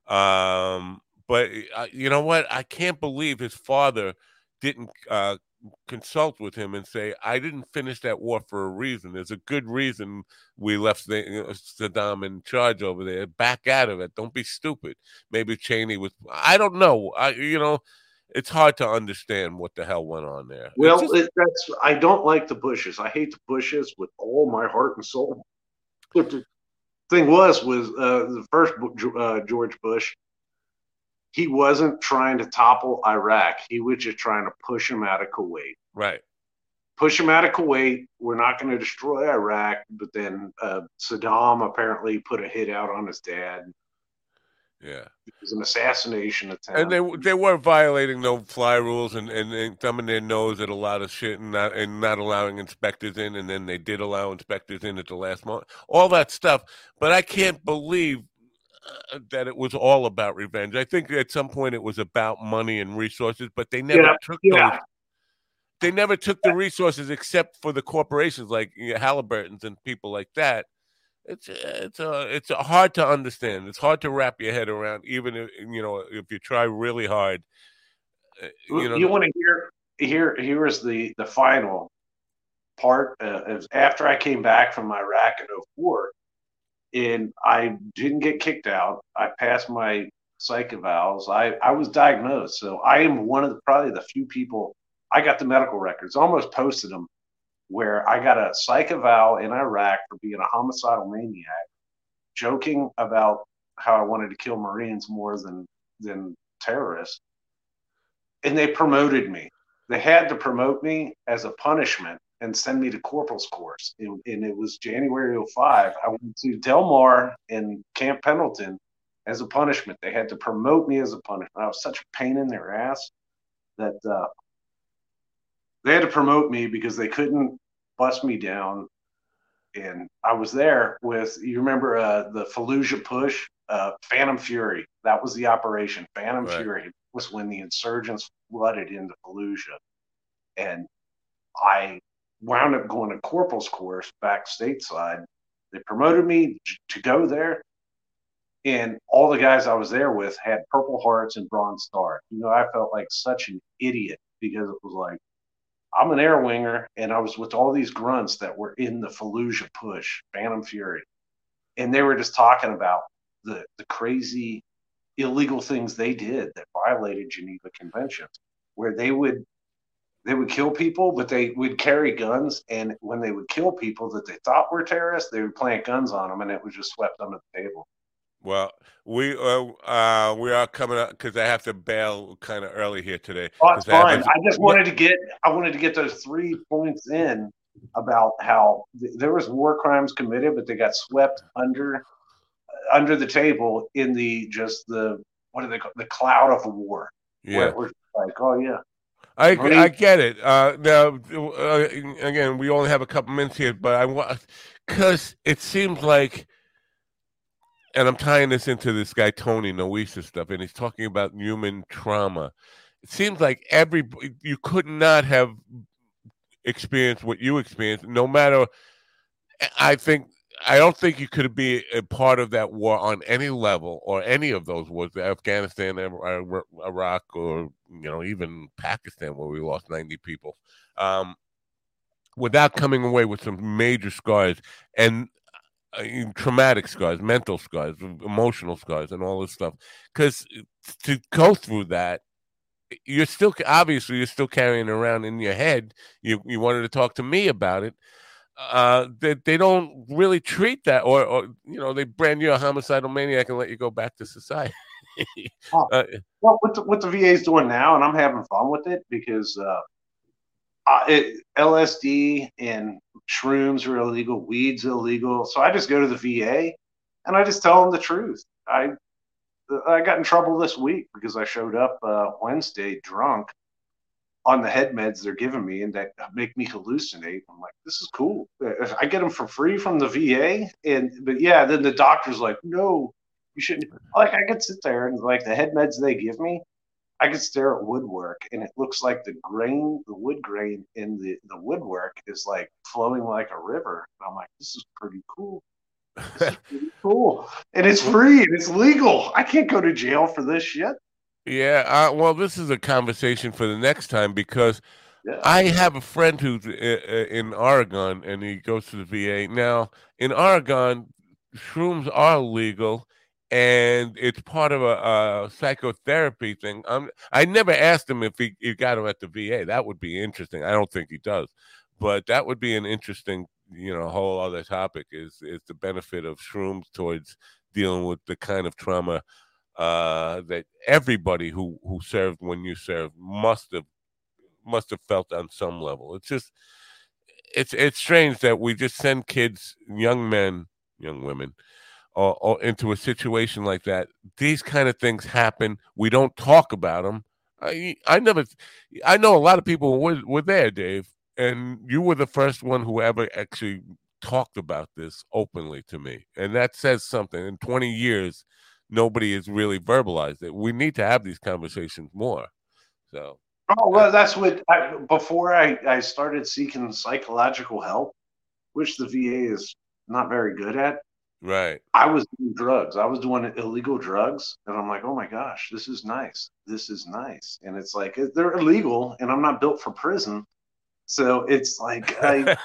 Um, but uh, you know what? I can't believe his father didn't uh, consult with him and say, I didn't finish that war for a reason. There's a good reason we left the, you know, Saddam in charge over there. Back out of it. Don't be stupid. Maybe Cheney was, I don't know. I, you know, it's hard to understand what the hell went on there. Well, just, it, that's, I don't like the Bushes. I hate the Bushes with all my heart and soul. But the thing was, was uh, the first uh, George Bush, he wasn't trying to topple Iraq. He was just trying to push him out of Kuwait. Right. Push him out of Kuwait. We're not going to destroy Iraq. But then uh, Saddam apparently put a hit out on his dad. Yeah. It was an assassination attempt. And they they were violating no fly rules and, and, and thumbing their nose at a lot of shit and not and not allowing inspectors in and then they did allow inspectors in at the last moment. All that stuff. But I can't believe uh, that it was all about revenge. I think at some point it was about money and resources, but they never Yeah, took yeah. those. They never took the resources except for the corporations like you know, Halliburton's and people like that. It's it's uh, it's hard to understand. It's hard to wrap your head around, even if you know if you try really hard. Uh, You know, you want to hear here here is the the final part uh, after I came back from Iraq in 04 and I didn't get kicked out. I passed my psych evals. I, I was diagnosed. So I am one of the probably the few people I got the medical records, almost posted them where I got a psych eval in Iraq for being a homicidal maniac, joking about how I wanted to kill Marines more than than terrorists. And they promoted me. They had to promote me as a punishment and send me to corporal's course. And, and it was January 05. I went to Del Mar and Camp Pendleton as a punishment. They had to promote me as a punishment. I was such a pain in their ass that uh, they had to promote me because they couldn't bust me down. And I was there with, you remember uh, the Fallujah push, uh, Phantom Fury. That was the operation. Phantom Right. Fury was when the insurgents flooded into Fallujah. And I wound up going to corporal's course back stateside. They promoted me to go there. And all the guys I was there with had Purple Hearts and Bronze Star. You know, I felt like such an idiot because it was like, I'm an air winger, and I was with all these grunts that were in the Fallujah push, Phantom Fury. And they were just talking about the, the crazy illegal things they did that violated Geneva Conventions, where they would they would kill people, but they would carry guns. And when they would kill people that they thought were terrorists, they would plant guns on them, and it was just swept under the table. Well, we uh, uh we are coming up because I have to bail kind of early here today. Oh, that's 'cause I fine. a- I just *laughs* wanted to get I wanted to get those three points in about how th- there was war crimes committed, but they got swept under under the table in the just the what do they call the cloud of war. Where Yeah, it was like, oh yeah, I I get it. Uh, now uh, again, we only have a couple minutes here, but I want because it seems like, and I'm tying this into this guy Tony Noisa stuff, and he's talking about human trauma. It seems like every you could not have experienced what you experienced, no matter. I think I don't think you could be a part of that war on any level or any of those wars, Afghanistan, Iraq, or you know even Pakistan, where we lost ninety people, um, without coming away with some major scars and uh, traumatic scars, mental scars, emotional scars, and all this stuff. Because to go through that, you're still obviously you're still carrying around in your head. You you wanted to talk to me about it uh they, they don't really treat that or or you know they brand you a homicidal maniac and let you go back to society Oh. *laughs* Uh, Well, what the, what the VA is doing now, and I'm having fun with it because uh, uh, it, LSD and shrooms are illegal, weeds illegal. So I just go to the VA and I just tell them the truth. I I got in trouble this week because I showed up uh, Wednesday drunk on the head meds they're giving me and that make me hallucinate. I'm like, this is cool. I get them for free from the VA, and but yeah, then the doctor's like, no, you shouldn't. Like I could sit there and like the head meds they give me, I could stare at woodwork and it looks like the grain, the wood grain in the the woodwork is like flowing like a river. And I'm like, this is pretty cool. This is *laughs* pretty cool, and it's free and it's legal. I can't go to jail for this shit. Yeah uh, well this is a conversation for the next time because Yeah. i have a friend who's uh, uh, in oregon and he goes to the va now in oregon shrooms are legal and it's part of a, a psychotherapy thing. Um, I never asked him if he, he got him at the VA. That would be interesting. I don't think he does, but that would be an interesting, you know, whole other topic. Is is the benefit of shrooms towards dealing with the kind of trauma uh, that everybody who who served when you served must have must have felt on some level. It's just it's it's strange that we just send kids, young men, young women, or, or into a situation like that. These kind of things happen. We don't talk about them. I I never. I know a lot of people were were there, Dave, and you were the first one who ever actually talked about this openly to me, and that says something. In twenty years, nobody has really verbalized it. We need to have these conversations more. So Oh well, that's what I, before I, I started seeking psychological help, which the VA is not very good at. right, I was doing drugs. I was doing illegal drugs, and I'm like, oh my gosh, this is nice. This is nice, and it's like eh, they're illegal, and I'm not built for prison, so it's like, *laughs* I,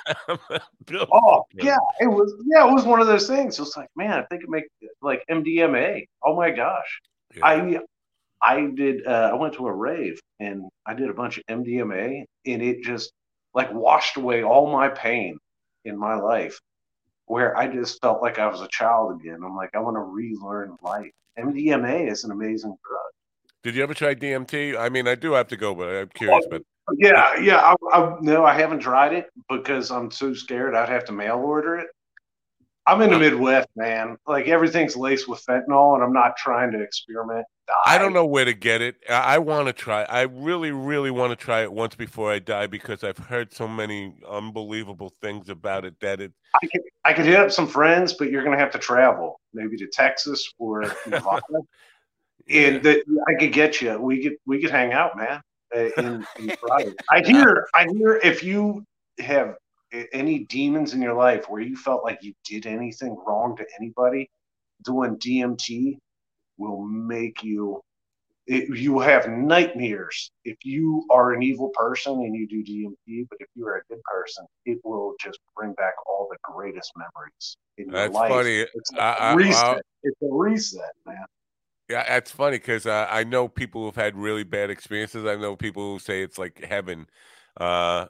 oh yeah, it was yeah, it was one of those things. It was like, man, I think it make like MDMA. Oh my gosh, Yeah. I I did. Uh, I went to a rave and I did a bunch of MDMA, and it just like washed away all my pain in my life, where I just felt like I was a child again. I'm like, I want to relearn life. MDMA is an amazing drug. Did you ever try DMT? I mean, I do have to go, but I'm curious. But Yeah, yeah. I, I, no, I haven't tried it because I'm so scared I'd have to mail order it. I'm in the Midwest, man. Like everything's laced with fentanyl, and I'm not trying to experiment. I don't know where to get it. I, I want to try. I really, really want to try it once before I die because I've heard so many unbelievable things about it that it. I could I could hit up some friends, but you're gonna have to travel, maybe to Texas or *laughs* Nevada, and that I could get you. We could we could hang out, man. Uh, In, in Friday. *laughs* I hear I hear if you have any demons in your life where you felt like you did anything wrong to anybody, doing DMT will make you. It, you have nightmares if you are an evil person and you do DMT, but if you are a good person, it will just bring back all the greatest memories in your life. That's funny. It's a I- I- reset. I'll- it's a reset, man. Yeah, that's funny because uh, I know people who've had really bad experiences. I know people who say it's like heaven. Uh,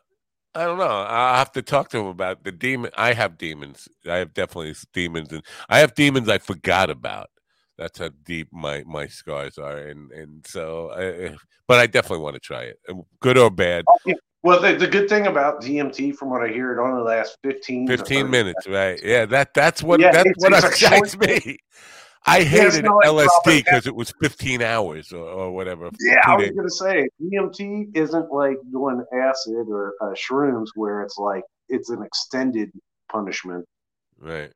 I don't know. I have to talk to them about the demon. I have demons. I have definitely demons, and I have demons I forgot about. That's how deep my my scars are, and and so. I, but I definitely want to try it, good or bad. Well, the, the good thing about DMT, from what I hear, it only lasts 15 15 30 minutes, right? Yeah, that that's what Yeah, that's what *laughs* excites me. I hated like LSD because it was 15 hours or, or whatever. Yeah, I was gonna say DMT isn't like doing acid or uh, shrooms where it's like it's an extended punishment. Right.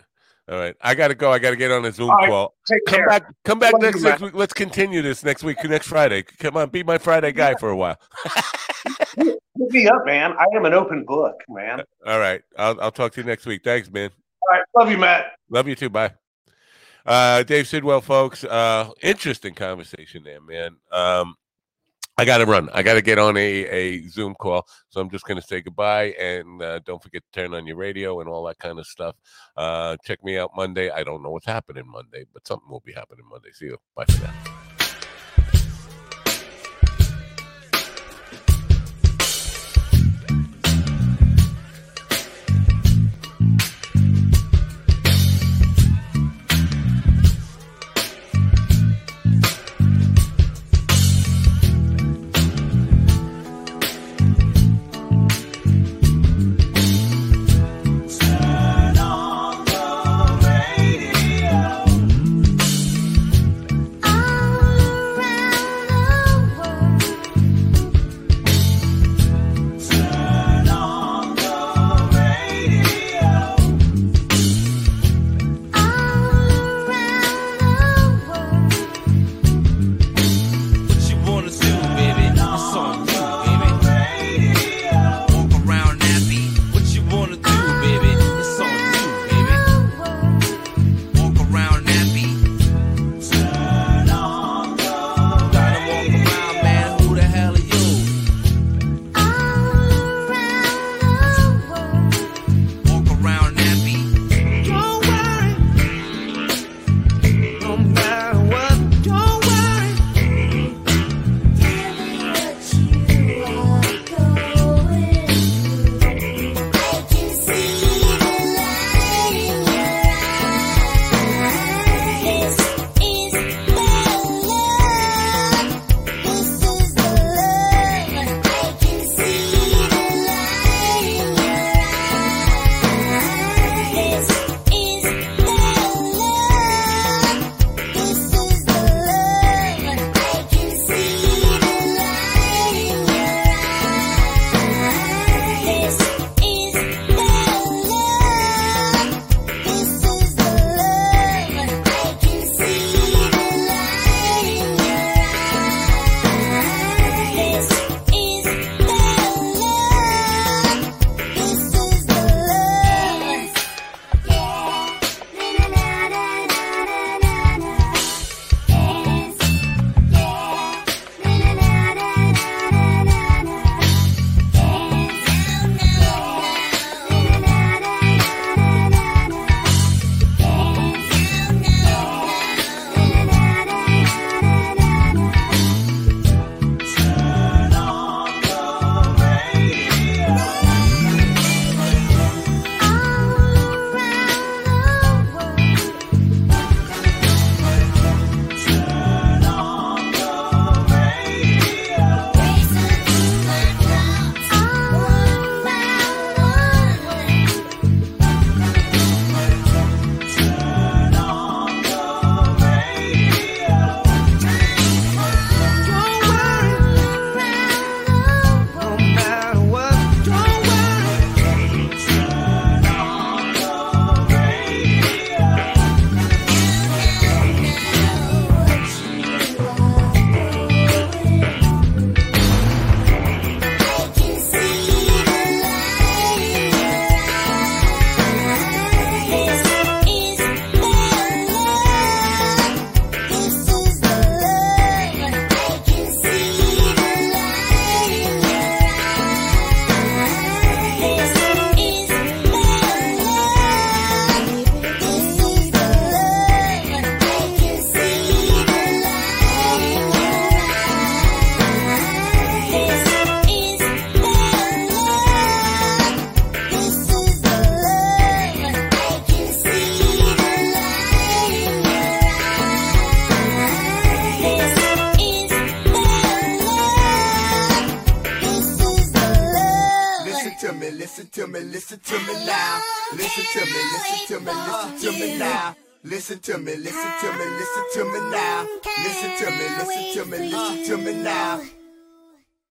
All right. I got to go. I got to get on a Zoom right, call. Come care. back. Come back Love next, next week. Let's continue this next week, next Friday. Come on, be my Friday guy for a while. Hit me up, man. I am an open book, man. All right. I'll I'll talk to you next week. Thanks, man. All right, love you, Matt. Love you too. Bye. Uh, Dave Sidwell, folks. Uh, interesting conversation there, man. Um, I got to run. I got to get on a, a Zoom call. So I'm just going to say goodbye. And uh, don't forget to turn on your radio and all that kind of stuff. Uh, check me out Monday. I don't know what's happening Monday, but something will be happening Monday. See you. Bye for now.